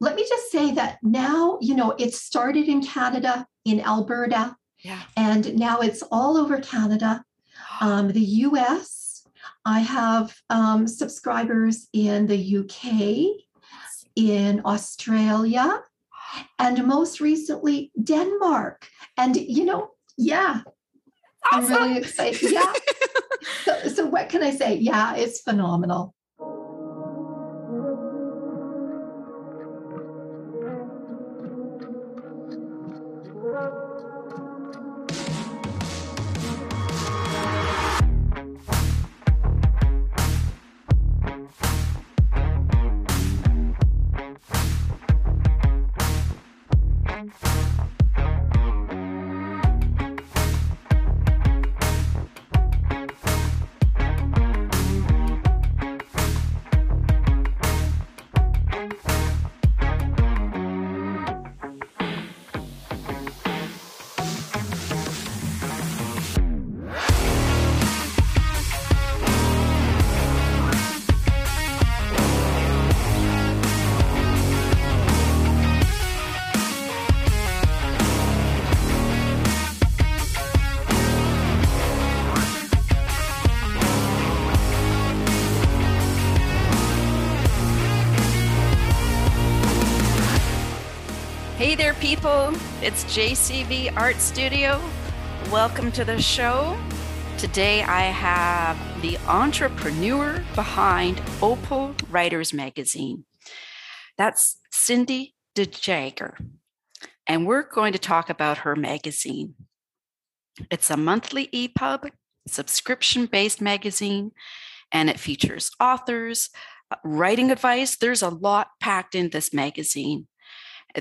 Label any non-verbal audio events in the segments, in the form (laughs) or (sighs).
let me just say that now, you know, it started in Canada, in Alberta, Yeah. and now it's all over Canada, (gasps) um, the US. I have um, subscribers in the UK, in Australia, (gasps) and most recently, Denmark. And, you know, yeah, I'm really excited. Yeah. (laughs) So, so what can I say? Yeah, it's phenomenal. People. It's JCV Art Studio. Welcome to the show. Today I have the entrepreneur behind Opal Writers Magazine. That's Cindy DeJager. And we're going to talk about her magazine. It's a monthly EPUB, subscription based magazine, and it features authors, uh, writing advice. There's a lot packed in this magazine.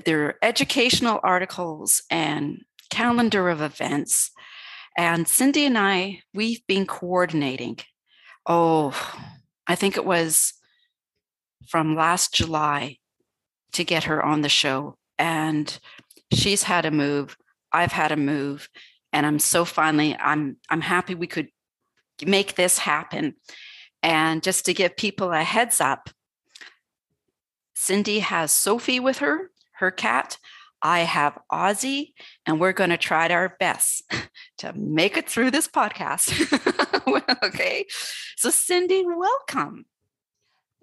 There are educational articles and calendar of events. And Cindy and I, we've been coordinating. Oh, I think it was from last July to get her on the show. And she's had a move. I've had a move. And I'm so finally, I'm I'm happy we could make this happen. And just to give people a heads up, Cindy has Sophie with her, her cat. I have Ozzy, and we're going to try our best (laughs) to make it through this podcast. (laughs) okay. So, Cindy, welcome.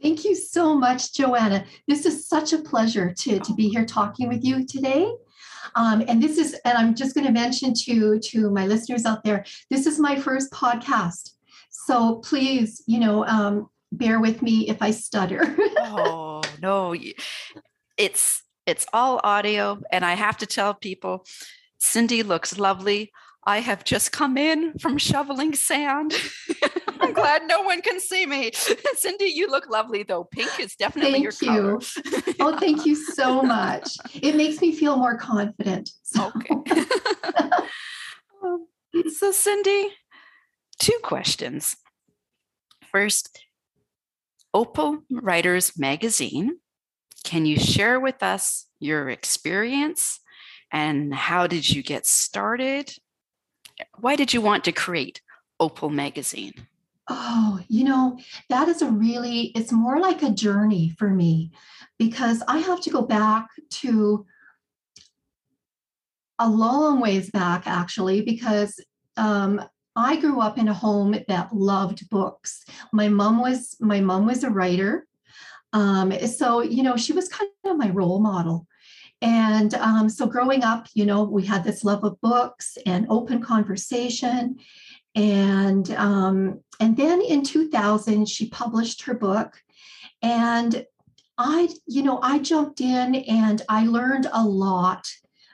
Thank you so much, Joanna. This is such a pleasure to, to be here talking with you today. Um, and this is, and I'm just going to mention to, to my listeners out there, this is my first podcast. So please, you know, um, bear with me if I stutter. (laughs) oh, no. It's it's all audio and I have to tell people Cindy looks lovely. I have just come in from shoveling sand. (laughs) I'm glad no one can see me. (laughs) Cindy, you look lovely though. Pink is definitely your Thank color. you. oh, thank you so much. It makes me feel more confident. So, Okay. (laughs) Um, so, Cindy, two questions. First, Opal Writers Magazine. Can you share with us your experience and how did you get started? Why did you want to create Opal Magazine? Oh, you know, that is a really, it's more like a journey for me because I have to go back to a long ways back, actually, because um, I grew up in a home that loved books. My mom was my mom was a writer, um, so you know she was kind of my role model. And um, so growing up, you know, we had this love of books and open conversation. And um, and then in 2000 she published her book. And i you know i jumped in and i learned a lot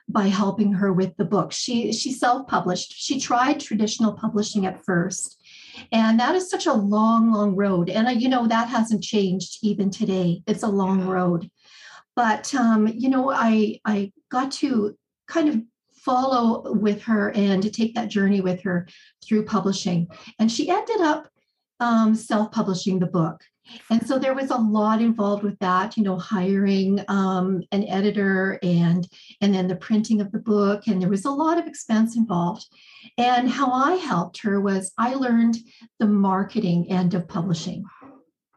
by helping her with the book. She she self-published. She tried traditional publishing at first and that is such a long long road and uh, you know that hasn't changed even today it's a long Yeah. road but um, you know i i got to kind of follow with her and to take that journey with her through publishing. And she ended up um, self publishing the book. And so there was a lot involved with that, you know, hiring um, an editor and and then the printing of the book, and there was a lot of expense involved. And how I helped her was I learned the marketing end of publishing.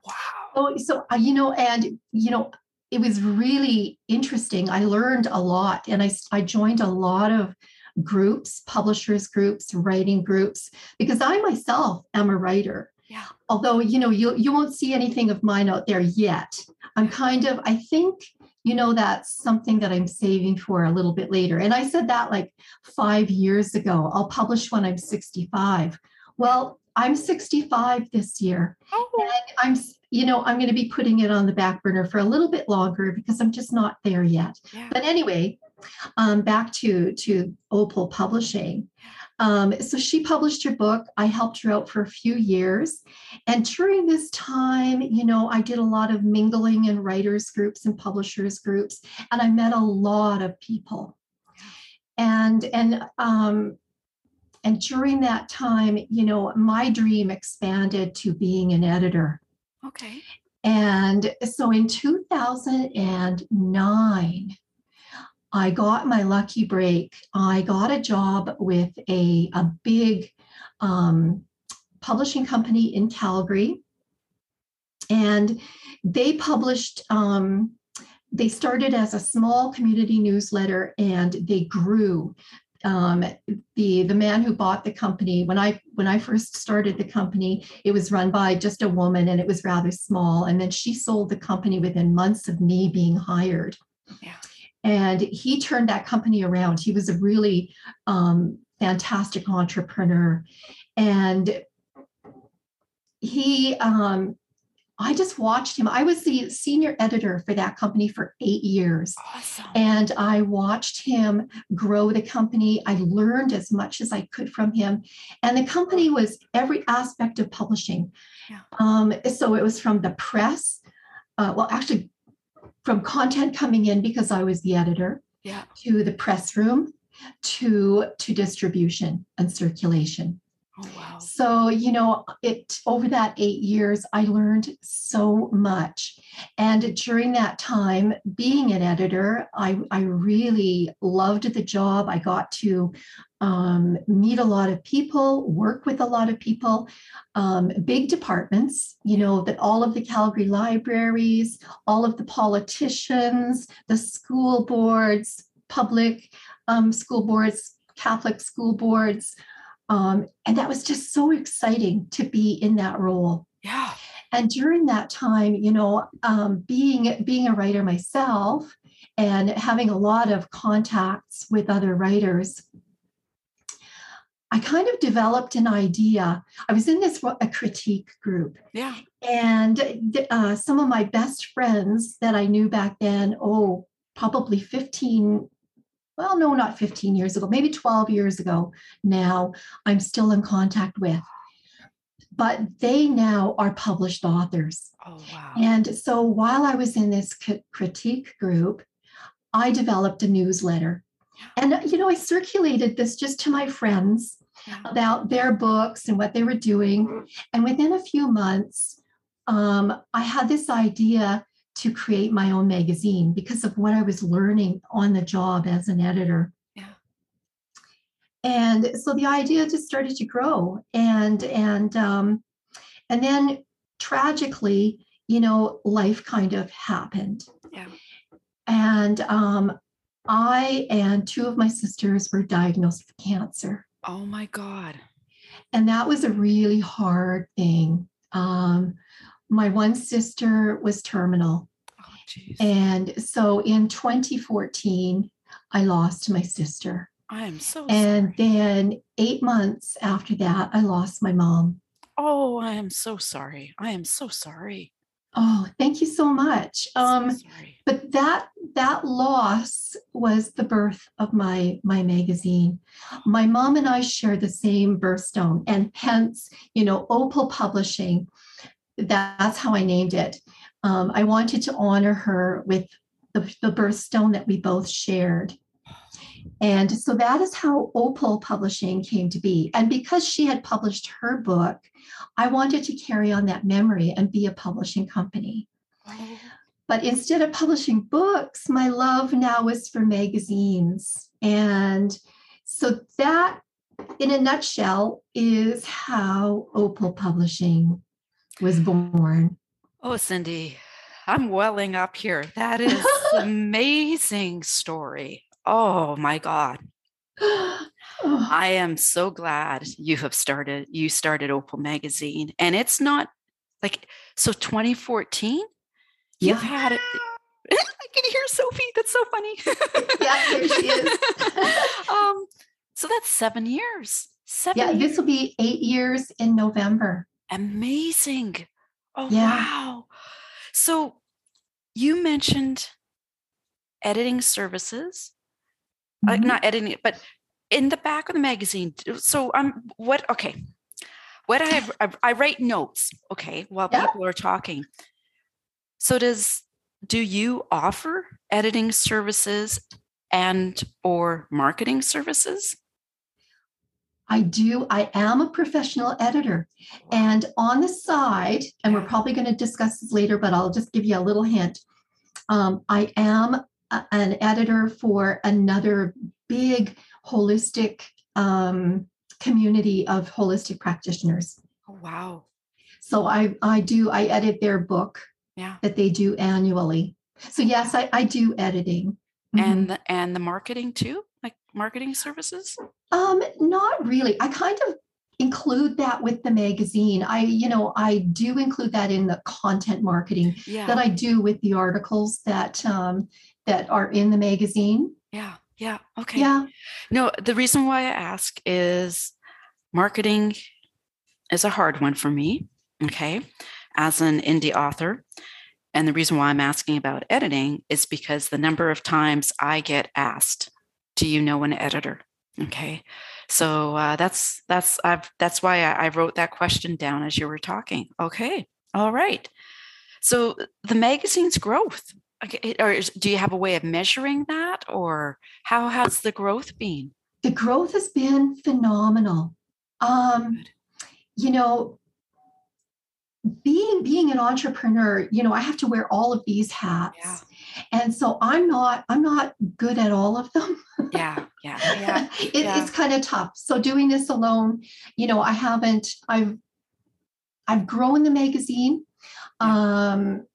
Wow. So, so uh, you know, and you know, it was really interesting. I learned a lot and I, I joined a lot of groups, publishers groups, writing groups, because I myself am a writer. Yeah. Although, you know, you, you won't see anything of mine out there yet. I'm kind of, I think, you know, that's something that I'm saving for a little bit later. And I said that like five years ago. I'll publish when I'm 65. Well, I'm 65 this year. Oh. And I'm, you know, I'm going to be putting it on the back burner for a little bit longer because I'm just not there yet. Yeah. But anyway, um, back to to Opal Publishing. Um, so she published her book. I helped her out for a few years, and during this time, you know, I did a lot of mingling in writers groups and publishers groups, and I met a lot of people. And and um, and during that time, you know, my dream expanded to being an editor. Okay. And so in 2009, I got my lucky break. I got a job with a, a big um, publishing company in Calgary. And they published, um, they started as a small community newsletter and they grew. Um, the the man who bought the company when I when I first started the company, it was run by just a woman and it was rather small. And then she sold the company within months of me being hired. Yeah. And he turned that company around. He was a really um, fantastic entrepreneur. And he, um, I just watched him. I was the senior editor for that company for eight years. Awesome. And I watched him grow the company. I learned as much as I could from him. And the company was every aspect of publishing. Yeah. Um, so it was from the press, uh, well, actually, from content coming in because I was the editor, yeah. to the press room, to to distribution and circulation. Oh. So, you know, it over that 8 years I learned so much. And during that time being an editor, I I really loved the job. I got to um, meet a lot of people, work with a lot of people, um, big departments, you know, that all of the Calgary libraries, all of the politicians, the school boards, public um, school boards, Catholic school boards. Um, and that was just so exciting to be in that role. Yeah. And during that time, you know, um, being being a writer myself and having a lot of contacts with other writers, I kind of developed an idea. I was in this a critique group, Yeah. and uh, some of my best friends that I knew back then, oh, probably 15, well, no, not 15 years ago, maybe 12 years ago now, I'm still in contact with. But they now are published authors. Oh wow. And so while I was in this critique group, I developed a newsletter. And, you know, I circulated this just to my friends about their books and what they were doing. And within a few months, um, I had this idea to create my own magazine because of what I was learning on the job as an editor. Yeah. And so the idea just started to grow, and and um, and then tragically, you know, life kind of happened. Yeah. And um, I and two of my sisters were diagnosed with cancer Oh my God. and that was a really hard thing. Um, my one sister was terminal, jeez. and so in 2014, I lost my sister, I am so and sorry. then eight months after that, I lost my mom. Oh, I am so sorry. I am so sorry. Oh, thank you so much. So Um, sorry. but that that loss was the birth of my my magazine my mom and i share the same birthstone and hence you know opal publishing that's how i named it um, i wanted to honor her with the, the birthstone that we both shared and so that is how opal publishing came to be and because she had published her book i wanted to carry on that memory and be a publishing company but instead of publishing books, my love now is for magazines. And so that, in a nutshell, is how Opal Publishing was born. Oh, Cindy. I'm welling up here. That is (laughs) amazing story. Oh my God. (sighs) I am so glad you have started, you started Opal Magazine. And it's not like, so 2014, Yeah. you've had it. (laughs) (laughs) I can hear Sophie. That's so funny. Yeah, here she is. um, so that's seven years. Seven Yeah, this will be eight years in November. Amazing. Oh, Yeah. wow. So you mentioned editing services, uh, Mhm. not editing it, but in the back of the magazine. So I'm what, okay. What I have, I, I write notes, okay, while Yeah. people are talking. So does, do you offer editing services and or marketing services? I do. I am a professional editor. And on the side, and we're probably going to discuss this later, but I'll just give you a little hint. Um, I am a- an editor for another big holistic um, community of holistic practitioners. Oh, wow. So I, I do, I edit their book Yeah. that they do annually. So yes, I, I do editing. Mhm. And the, and the marketing too, like marketing services? Um, not really. I kind of include that with the magazine. I, you know, I do include that in the content marketing Yeah. that I do with the articles that um, that are in the magazine. Yeah, yeah, okay. Yeah, No, the reason why I ask is marketing is a hard one for me, okay, as an indie author. And the reason why I'm asking about editing is because the number of times I get asked, "Do you know an editor?" Okay, so uh, that's that's I've that's why I, I wrote that question down as you were talking. Okay, all right. So the magazine's growth, okay, or is, do you have a way of measuring that, or how has the growth been? the growth has been phenomenal. Um, Good. you know, being being an entrepreneur, you know, I have to wear all of these hats. Yeah. And so I'm not I'm not good at all of them. Yeah, yeah, yeah. (laughs) it, yeah. It's kind of tough. So doing this alone, you know, I haven't. I've I've grown the magazine. Um,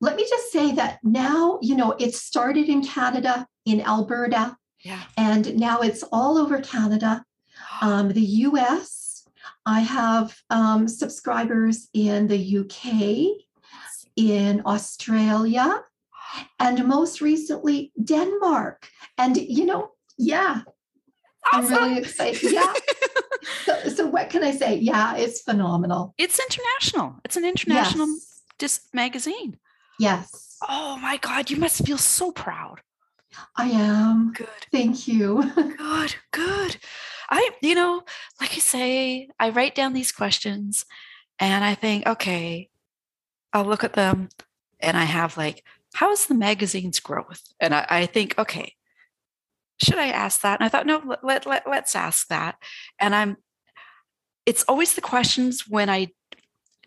let me just say that now, you know, it started in Canada, in Alberta, Yeah. and now it's all over Canada. (gasps) Um, the US, I have um, subscribers in the UK, in Australia, and most recently, Denmark. And, you know, yeah, I'm really excited. Yeah. (laughs) So, so what can I say? Yeah, it's phenomenal. it's international. It's an international Yes. dis- magazine. Yes, Oh my God, you must feel so proud. I am. Good, Thank you. (laughs) good, good. I, you know, like I say, I write down these questions and I think, okay, I'll look at them and I have like, how's the magazine's growth? And I, I think, okay, should I ask that? And I thought, no, let, let, let, let's ask that. And I'm, it's always the questions when I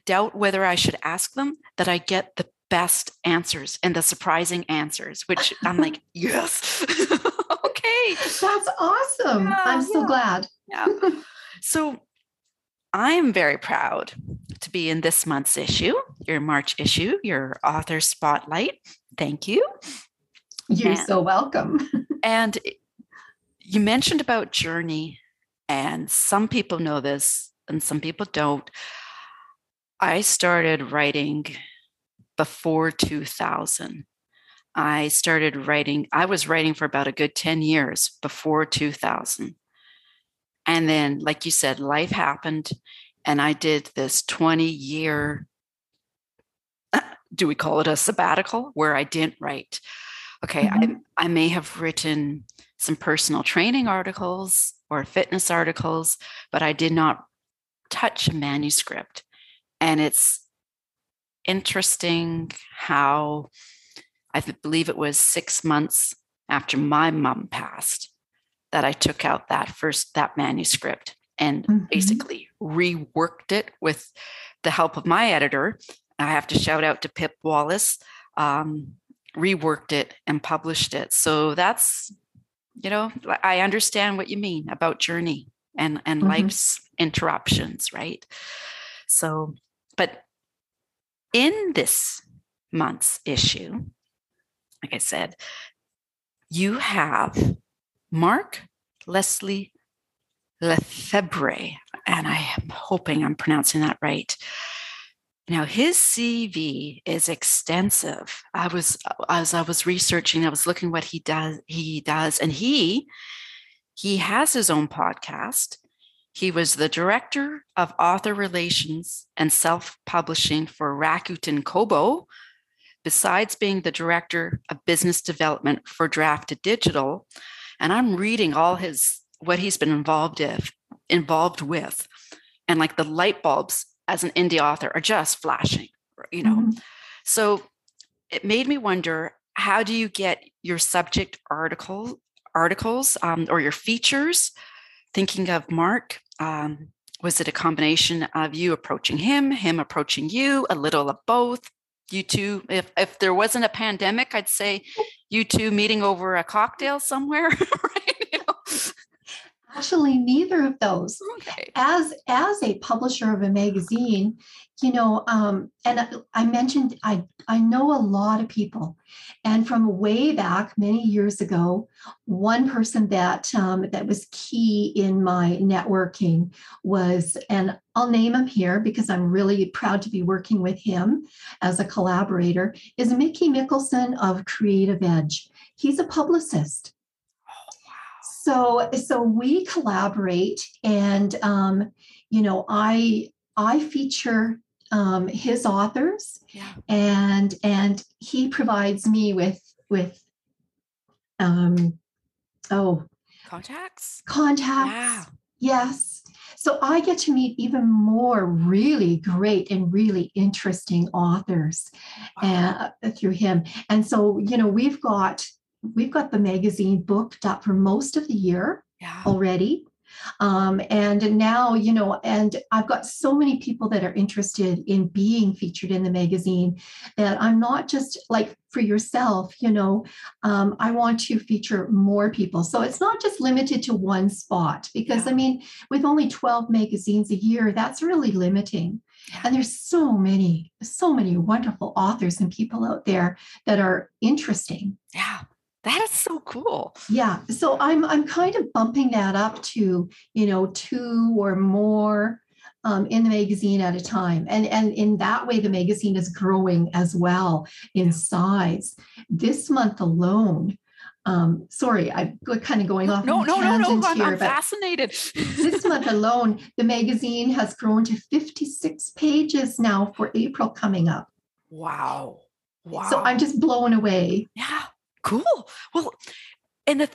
doubt whether I should ask them that I get the best answers and the surprising answers, which I'm like, (laughs) yes, (laughs) okay. That's awesome. Yeah, I'm so glad. Yeah. (laughs) So I am very proud to be in this month's issue, your March issue, your author spotlight. Thank you. You're Yeah. so welcome. And you mentioned about journey, and some people know this and some people don't. I started writing before 2000. I started writing, I was writing for about a good 10 years before 2000. And then, like you said, life happened, and I did this 20 year, (coughs) do we call it a sabbatical, where I didn't write. Okay, Mhm. I, I may have written some personal training articles or fitness articles, but I did not touch a manuscript. And it's interesting how I believe it was six months after my mom passed that I took out that first that manuscript and Mhm. basically reworked it with the help of my editor. I have to shout out to Pip Wallace. Um, reworked it and published it. So that's, you know, I understand what you mean about journey and and Mhm. life's interruptions, right? So, but in this month's issue, like I said, you have Mark Leslie Lefebvre, and I am hoping I'm pronouncing that right. Now his CV is extensive. I was as I was researching, I was looking what he does. He does, and he he has his own podcast. He was the director of author relations and self-publishing for Rakuten Kobo, besides being the director of business development for Draft2Digital. And I'm reading all his what he's been involved with, involved with, and like the light bulbs as an indie author are just flashing, you know. Mm-hmm. So it made me wonder how do you get your subject article articles um, or your features? Thinking of Mark, um, was it a combination of you approaching him, him approaching you, a little of both? You two, if if there wasn't a pandemic, I'd say you two meeting over a cocktail somewhere, (laughs) right? Actually, neither of those. Okay. As as a publisher of a magazine, you know, um, and I mentioned I I know a lot of people, and from way back many years ago, one person that um, that was key in my networking was, and I'll name him here because I'm really proud to be working with him as a collaborator, is Mickey Mikkelson of Creative Edge. He's a publicist so so we collaborate and um, you know i i feature um, his authors yeah. and and he provides me with with um oh contacts contacts yeah. yes so i get to meet even more really great and really interesting authors wow. uh, through him and so you know we've got we've got the magazine booked up for most of the year yeah. already. Um, and now, you know, and I've got so many people that are interested in being featured in the magazine that I'm not just like for yourself, you know, um, I want to feature more people. So it's not just limited to one spot because yeah. I mean, with only 12 magazines a year, that's really limiting. Yeah. And there's so many, so many wonderful authors and people out there that are interesting. Yeah. That is so cool. Yeah. So I'm I'm kind of bumping that up to, you know, two or more um, in the magazine at a time. And, and in that way, the magazine is growing as well in size. This month alone, um, sorry, I'm kind of going off. No, no, no, no, I'm, here, I'm fascinated. this (laughs) month alone, the magazine has grown to 56 pages now for April coming up. Wow. Wow. So I'm just blown away. Yeah cool. Well, and the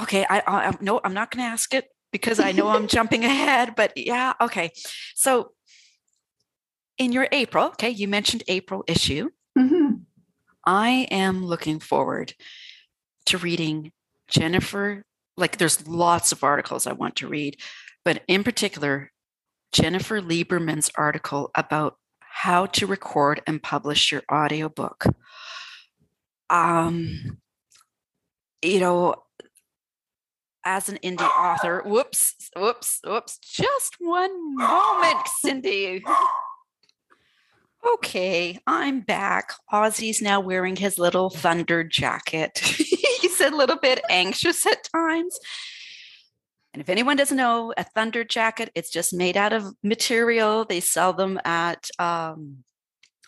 okay, I, I no, I'm not going to ask it because I know I'm (laughs) jumping ahead. But yeah, okay. So in your April, okay, you mentioned April issue. Mm-hmm. I am looking forward to reading Jennifer. Like, there's lots of articles I want to read, but in particular, Jennifer Lieberman's article about how to record and publish your audiobook. Um, you know, as an indie author, whoops, whoops, whoops, just one moment, Cindy. Okay, I'm back. Ozzy's now wearing his little thunder jacket. (laughs) He's a little bit anxious at times. And if anyone doesn't know, a thunder jacket, it's just made out of material. They sell them at um,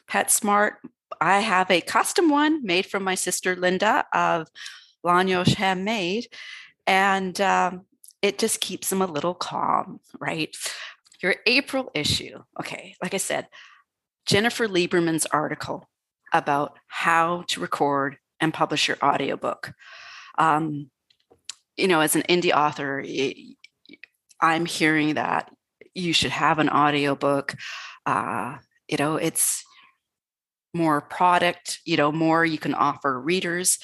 PetSmart. I have a custom one made from my sister Linda of Lanyosh handmade. And um, it just keeps them a little calm, right? Your April issue. Okay, like I said, Jennifer Lieberman's article about how to record and publish your audiobook. Um, you know, as an indie author, I'm hearing that you should have an audiobook. Uh, you know, it's more product, you know, more you can offer readers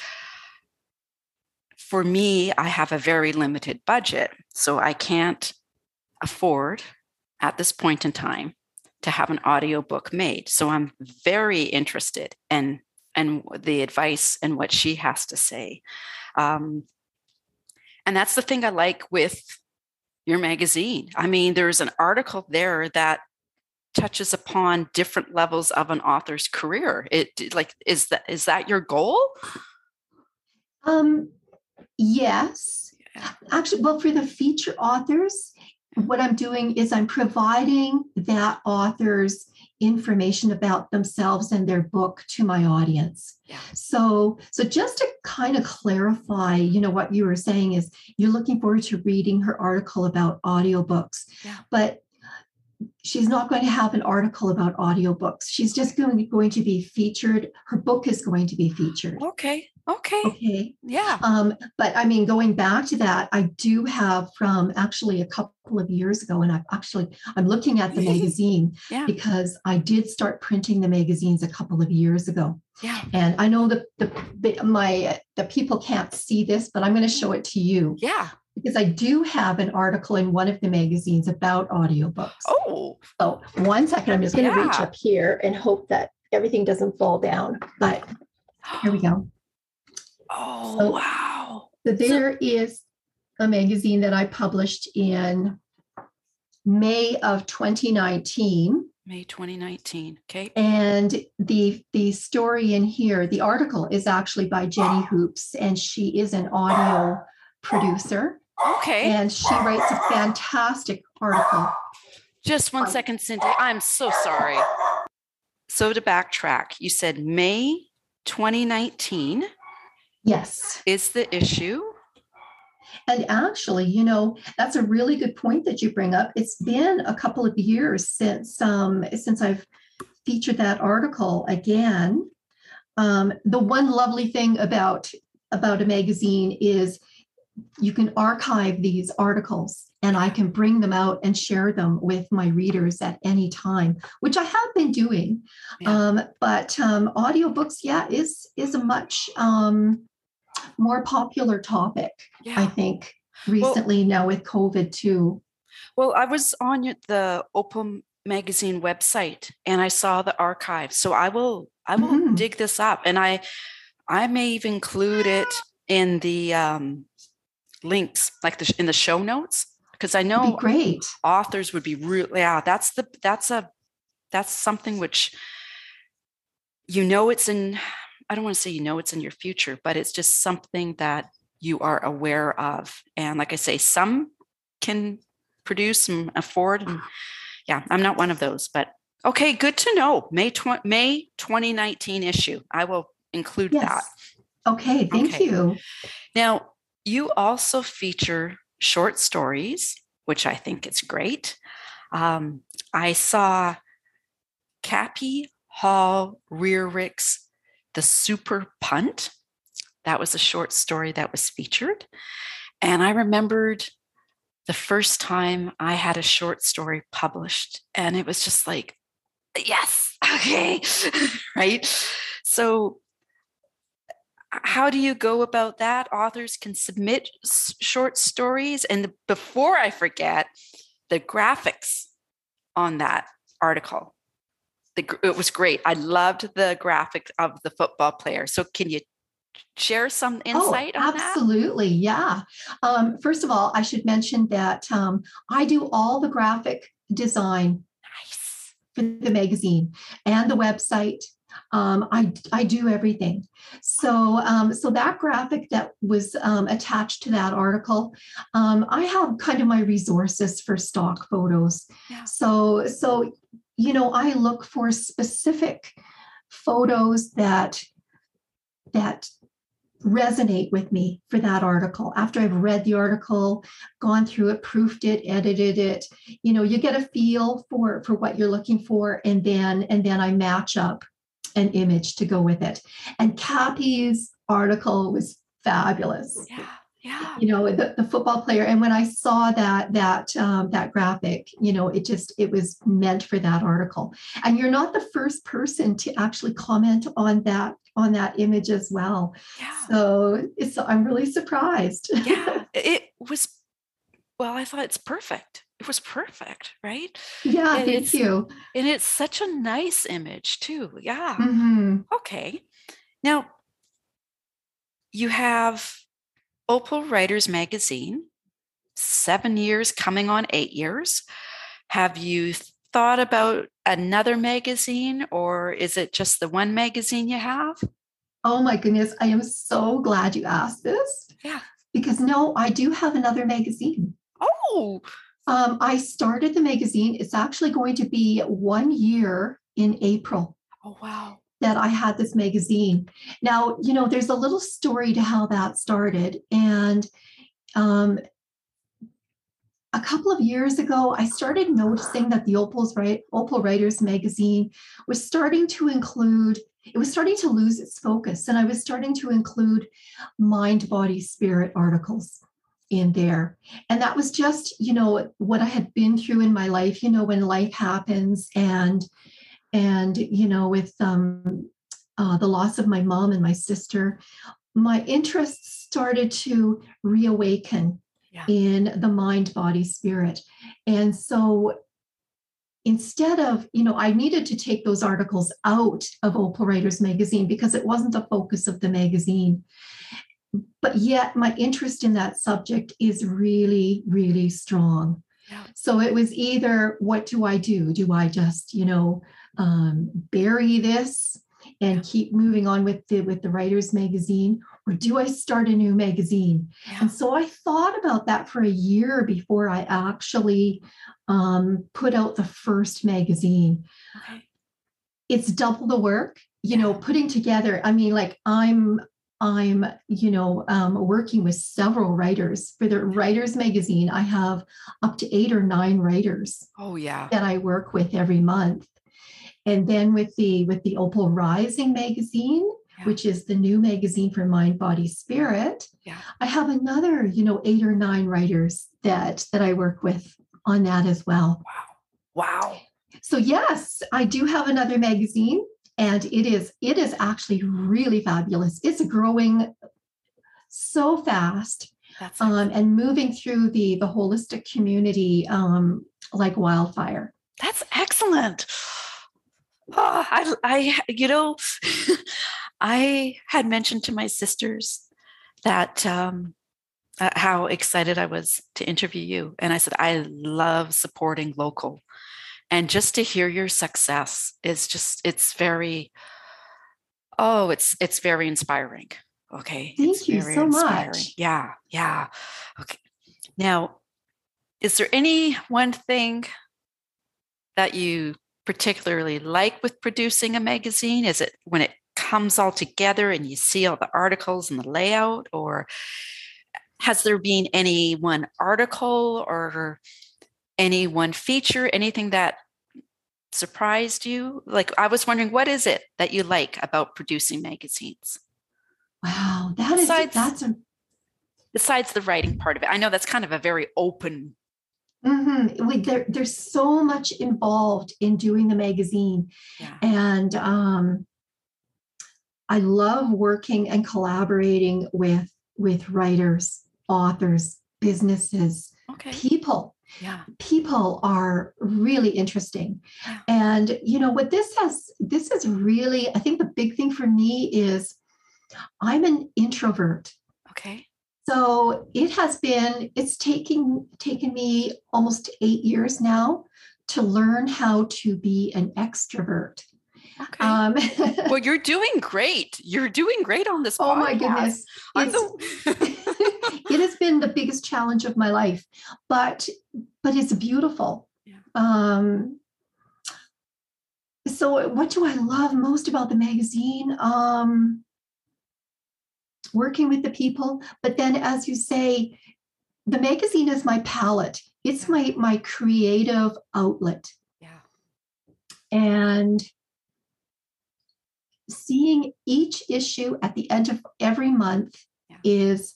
for me, I have a very limited budget. So I can't afford at this point in time to have an audiobook made. So I'm very interested in and the advice and what she has to say. Um, and that's the thing I like with your magazine. I mean, there's an article there that touches upon different levels of an author's career. It like is that is that your goal? Um, yes. Actually, well, for the feature authors, what I'm doing is I'm providing that author's information about themselves and their book to my audience. Yeah. So, so just to kind of clarify, you know, what you were saying is you're looking forward to reading her article about audiobooks. Yeah. But she's not going to have an article about audiobooks. She's just going, going to be featured. Her book is going to be featured. Okay. Okay. Okay. Yeah. Um, but I mean, going back to that, I do have from actually a couple of years ago, and I've actually I'm looking at the (laughs) magazine Yeah. because I did start printing the magazines a couple of years ago. Yeah. And I know that the, the my the people can't see this, but I'm going to show it to you Yeah. Because I do have an article in one of the magazines about audiobooks. Oh, So one second, I'm just going to reach up here and hope that everything doesn't fall down. But here we go. Oh, So- wow. So there is a magazine that I published in May of 2019. May 2019. Okay. And the the story in here, the article is actually by Jenny (gasps) Hoops, and she is an audio producer. Okay. And she writes a fantastic article. Just one second, Cindy. I'm so sorry. So to backtrack, you said May 2019 Yes. is the issue. And actually, you know, that's a really good point that you bring up. It's been a couple of years since um, since I've featured that article again. Um, the one lovely thing about about a magazine is you can archive these articles and I can bring them out and share them with my readers at any time, which I have been doing. Yeah. Um, but um, audiobooks, yeah, is is a much um, more popular topic. I think recently now with COVID too. Well, I was on the Opal magazine website and I saw the archive. So I will I will Mhm. dig this up and I I may even include it in the um, links, like the in the show notes, because I know be great. authors would be really yeah that's the that's a that's something which you know it's in i don't want to say you know it's in your future but it's just something that you are aware of and like i say some can produce and afford and yeah i'm not one of those but okay good to know may 20 may 2019 issue i will include that Okay, thank Okay. you. now, you also feature short stories, which I think is great. Um, I saw Cappy Hall Rearick's The Super Punt. That was a short story that was featured. And I remembered the first time I had a short story published, and it was just like, yes, (laughs) okay, (laughs) right? So, how do you go about that? Authors can submit s- short stories. And before I forget, the graphics on that article, the, it was great. I loved the graphic of the football player. So, can you share some insight oh, on that? absolutely. Yeah. Um, first of all, I should mention that um, I do all the graphic design Nice. for the magazine and the website. Um, I I do everything. So um, so that graphic that was um, attached to that article, um, I have kind of my resources for stock photos. Yeah. So so you know I look for specific photos that that resonate with me for that article after i've read the article gone through it proofed it edited it you know you get a feel for for what you're looking for and then and then i match up an image to go with it and cappy's article was fabulous Yeah. Yeah. you know the, the football player and when i saw that that um, that graphic you know it just it was meant for that article and you're not the first person to actually comment on that on that image as well Yeah. so it's i'm really surprised yeah. (laughs) It was, well, I thought it's perfect. It was perfect. Right. yeah And thank you And it's such a nice image, too. Yeah. Mhm. Okay. Now, you have Opal Writers Magazine, seven years coming on eight years. Have you thought about another magazine or is it just the one magazine you have? Oh my goodness, I am so glad you asked this. Yeah. Because no, I do have another magazine. Oh, Um, I started the magazine. It's actually going to be one year in April oh wow. that I had this magazine. Now, you know, there's a little story to how that started. And um, a couple of years ago, I started noticing that the Opal's right, Opal Writers magazine was starting to include, it was starting to lose its focus. And I was starting to include mind, body, spirit articles in there. And that was just, you know, what I had been through in my life, you know, when life happens and and you know, with um uh, the loss of my mom and my sister, my interests started to reawaken Yeah. in the mind, body, spirit. And so instead of, you know, I needed to take those articles out of Opal Writers magazine because it wasn't the focus of the magazine. But yet, my interest in that subject is really, really strong. Yeah. So it was either what do I do? Do I just, you know, um, bury this and keep moving on with the with the writers magazine, or do I start a new magazine? Yeah. And so I thought about that for a year before I actually um, put out the first magazine. Okay. It's double the work, you know, putting together. I mean, like I'm I'm, you know, um, working with several writers for the writers magazine. I have up to eight or nine writers Oh yeah. that I work with every month. And then with the with the Opal Rising magazine, Yeah. which is the new magazine for mind, body, spirit, Yeah. I have another, you know, eight or nine writers that that I work with on that as well. Wow. Wow. So yes, I do have another magazine and it is it is actually really fabulous. It's growing so fast That's um, and moving through the the holistic community um, like wildfire. That's excellent. Oh, I, I, you know, (laughs) I had mentioned to my sisters that um, uh, how excited I was to interview you, and I said I love supporting local, and just to hear your success is just it's very, oh, it's it's very inspiring. Okay, Thank it's you very so inspiring. much. Yeah, yeah. Okay, now, is there any one thing that you particularly like with producing a magazine? Is it when it comes all together and you see all the articles and the layout, or has there been any one article or any one feature, anything that surprised you? Like, I was wondering, what is it that you like about producing magazines Wow, that is Besides- that's a besides the writing part of it? I know that's kind of a very open. mhm. We, there, there's so much involved in doing the magazine, Yeah. and um, I love working and collaborating with with writers, authors, businesses, Okay. people. Yeah. People are really interesting, Yeah. and you know what this has. This is really, I think, the big thing for me is I'm an introvert. Okay. So it has been, it's taking taken me almost eight years now to learn how to be an extrovert. Okay. Um, (laughs) well, you're doing great. You're doing great on this. oh my goodness. The- (laughs) it has been the biggest challenge of my life, but but it's beautiful. Yeah. Um, so what do I love most about the magazine? Um, working with the people, but then as you say, the magazine is my palette. It's my my creative outlet. yeah. and seeing each issue at the end of every month Yeah. is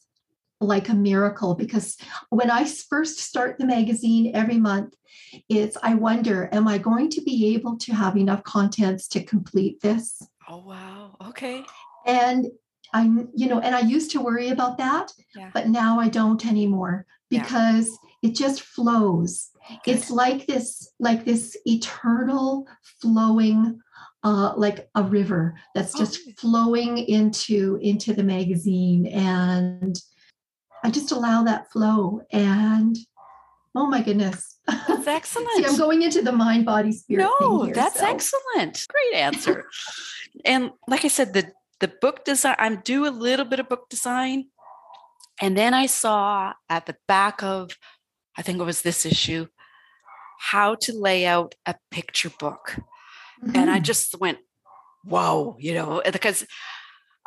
like a miracle because when I first start the magazine every month, it's I wonder, am I going to be able to have enough contents to complete this? Oh wow. Okay. And I, you know, and I used to worry about that, Yeah. but now I don't anymore Yeah. because it just flows Good. it's like this like this eternal flowing uh like a river that's just Okay. flowing into into the magazine and i just allow that flow and Oh my goodness. That's excellent. (laughs) See, I'm going into the mind, body, spirit. No, here, that's so. excellent. Great answer. and like I said, the the book design, I'm do a little bit of book design. And then I saw at the back of, I think it was this issue, how to lay out a picture book. And I Mhm. just went, whoa, you know, because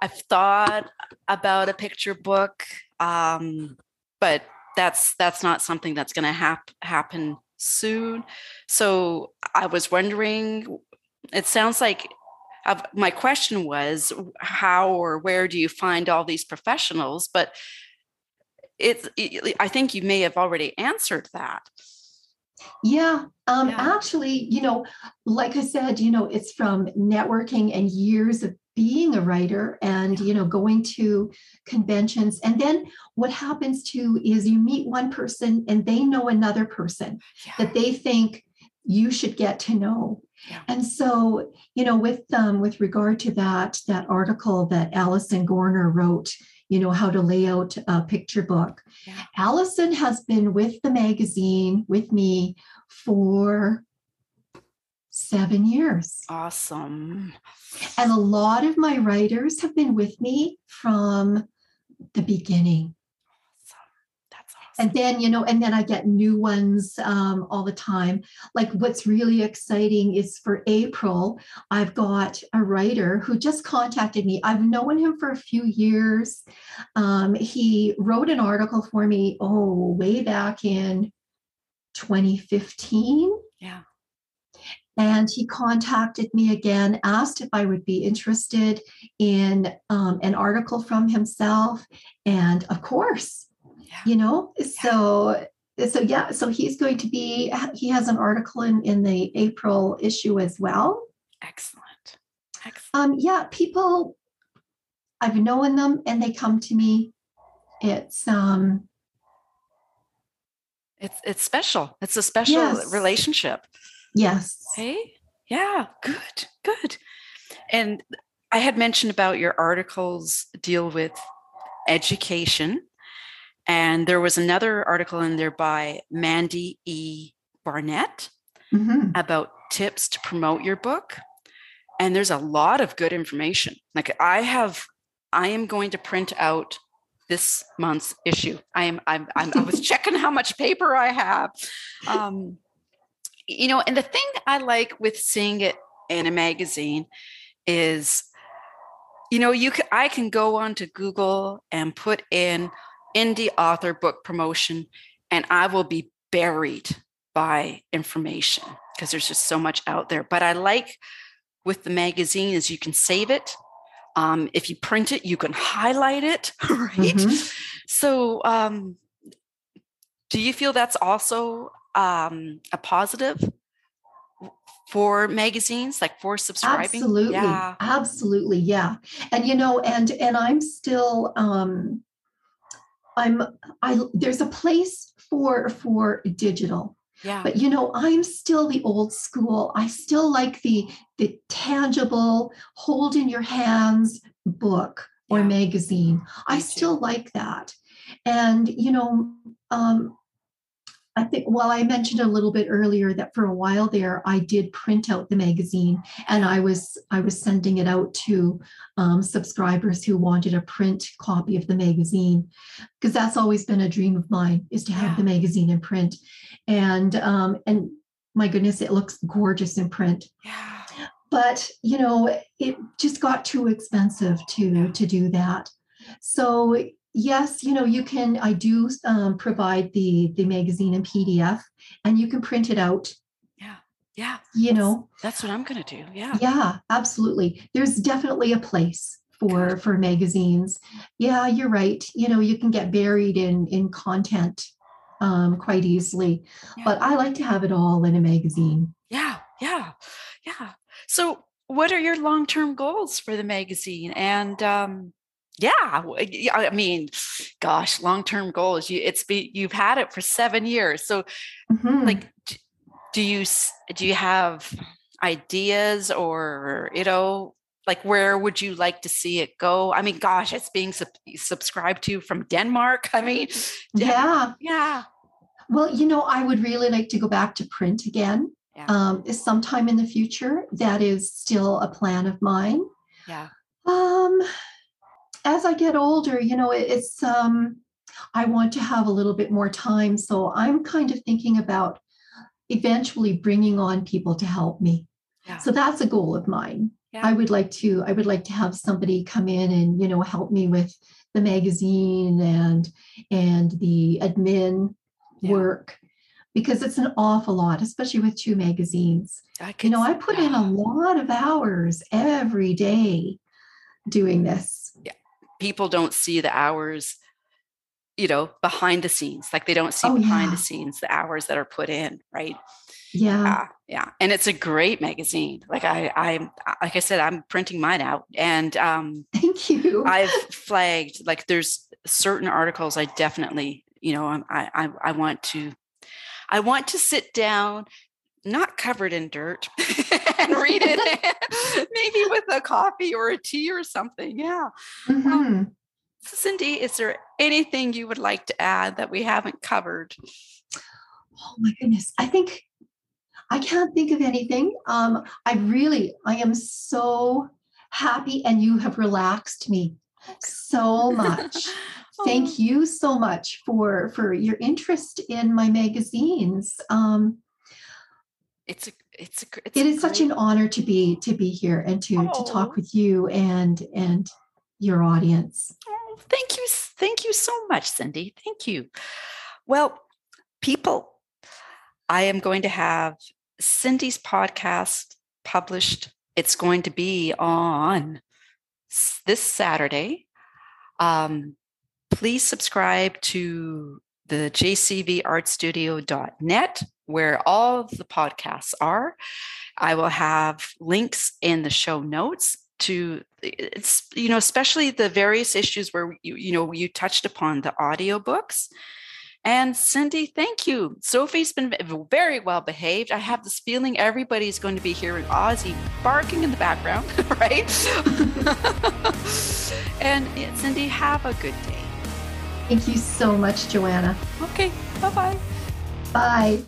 I've thought about a picture book, um, but that's that's not something that's going to hap- happen soon. So I was wondering. It sounds like uh, my question was how or where do you find all these professionals? But it's I think you may have already answered that. Yeah, um, Yeah. actually, you know, like I said, you know, it's from networking and years of being a writer and, you know, going to conventions. And then what happens too is you meet one person and they know another person Yeah. that they think you should get to know. Yeah. And so, you know, with um, with regard to that that article that Allison Gorner wrote, you know, how to lay out a picture book. Yeah. Allison has been with the magazine with me for seven years. Awesome. And a lot of my writers have been with me from the beginning. Awesome. That's awesome. And then, you know, and then I get new ones um, all the time. Like what's really exciting is for April, I've got a writer who just contacted me. I've known him for a few years. Um, he wrote an article for me, oh, way back in 2015. Yeah. And he contacted me again, asked if I would be interested in um, an article from himself. And of course, Yeah. you know, so so yeah, so he's going to be he has an article in, in the April issue as well. Excellent. Excellent. Um, yeah, people I've known them and they come to me. It's um It's it's special. It's a special Yes. relationship. Yes. Hey, yeah, good, good. And I had mentioned about your articles deal with education, and there was another article in there by Mandy E. Barnett Mhm. about tips to promote your book. And there's a lot of good information. Like I have, I am going to print out this month's issue. I am, I'm, I'm I was (laughs) checking how much paper I have. Um, you know, and the thing I like with seeing it in a magazine is, you know, you can, I can go onto Google and put in indie author book promotion, and I will be buried by information because there's just so much out there. But I like with the magazine is you can save it. Um, if you print it, you can highlight it, (laughs) right? Mhm. So, um, do you feel that's also um, a positive for magazines, like for subscribing? Absolutely. Yeah. Absolutely. Yeah. And you know, and and I'm still um I'm I there's a place for for digital. Yeah. But you know, I'm still the old school. I still like the the tangible hold in your hands book or Yeah. magazine. I Me too. still like that. And you know, um I think, well, I mentioned a little bit earlier that for a while there, I did print out the magazine, and I was I was sending it out to um, subscribers who wanted a print copy of the magazine, because that's always been a dream of mine is to have Yeah. the magazine in print, and um, and my goodness, it looks gorgeous in print. yeah. But you know, it just got too expensive to to do that. So yes, you know, you can. I do um, provide the the magazine in PDF, and you can print it out. Yeah. Yeah you know, That's what I'm going to do. Yeah. yeah, absolutely. There's definitely a place for for magazines. Yeah, you're right. You know, you can get buried in in content um, quite easily, Yeah. but I like to have it all in a magazine. Yeah, yeah, yeah. So, what are your long-term goals for the magazine? And um, yeah, i mean, gosh, long-term goals. You, it's be you've had it for seven years. So, Mhm. like, do you do you have ideas or you know? Like where would you like to see it go? I mean, gosh, it's being sub- subscribed to from Denmark. (laughs) I mean, yeah. yeah, Well, you know, I would really like to go back to print again. Yeah. Um, sometime in the future. That is still a plan of mine. Yeah. Um, as I get older, you know, it's um, I want to have a little bit more time. So I'm kind of thinking about eventually bringing on people to help me. Yeah. So that's a goal of mine. Yeah. I would like to, I would like to have somebody come in and, you know, help me with the magazine and and the admin Yeah. work because it's an awful lot, especially with two magazines. I You know, I put in a lot of hours every day doing this. People don't see the hours you know behind the scenes like they don't see Oh, behind yeah. the scenes the hours that are put in right Yeah. yeah yeah and it's a great magazine like i i like i said i'm printing mine out and um (laughs) Thank you. i've flagged like there's certain articles i definitely you know I'm- i i i want to i want to sit down not covered in dirt (laughs) and read it maybe with a coffee or a tea or something yeah Mhm. Cindy, is there anything you would like to add that we haven't covered? Oh my goodness. I think I can't think of anything. Um, I really, I am so happy and you have relaxed me so much. (laughs) Oh, Thank you so much for for your interest in my magazines. Um, It's a, it's it's it such an honor to be to be here and to to Oh. talk with you and and your audience. Oh, thank you, thank you so much, Cindy. Thank you. Well, people, I am going to have Cindy's podcast published. It's going to be on this Saturday. Um, please subscribe to the jcvartstudio.net where all of the podcasts are. I will have links in the show notes to it's you know especially the various issues where you you know you touched upon the audiobooks and cindy thank you sophie's been very well behaved i have this feeling everybody's going to be hearing ozzy barking in the background (laughs) right (laughs) and cindy have a good day Thank you so much, Joanna. okay bye-bye Bye.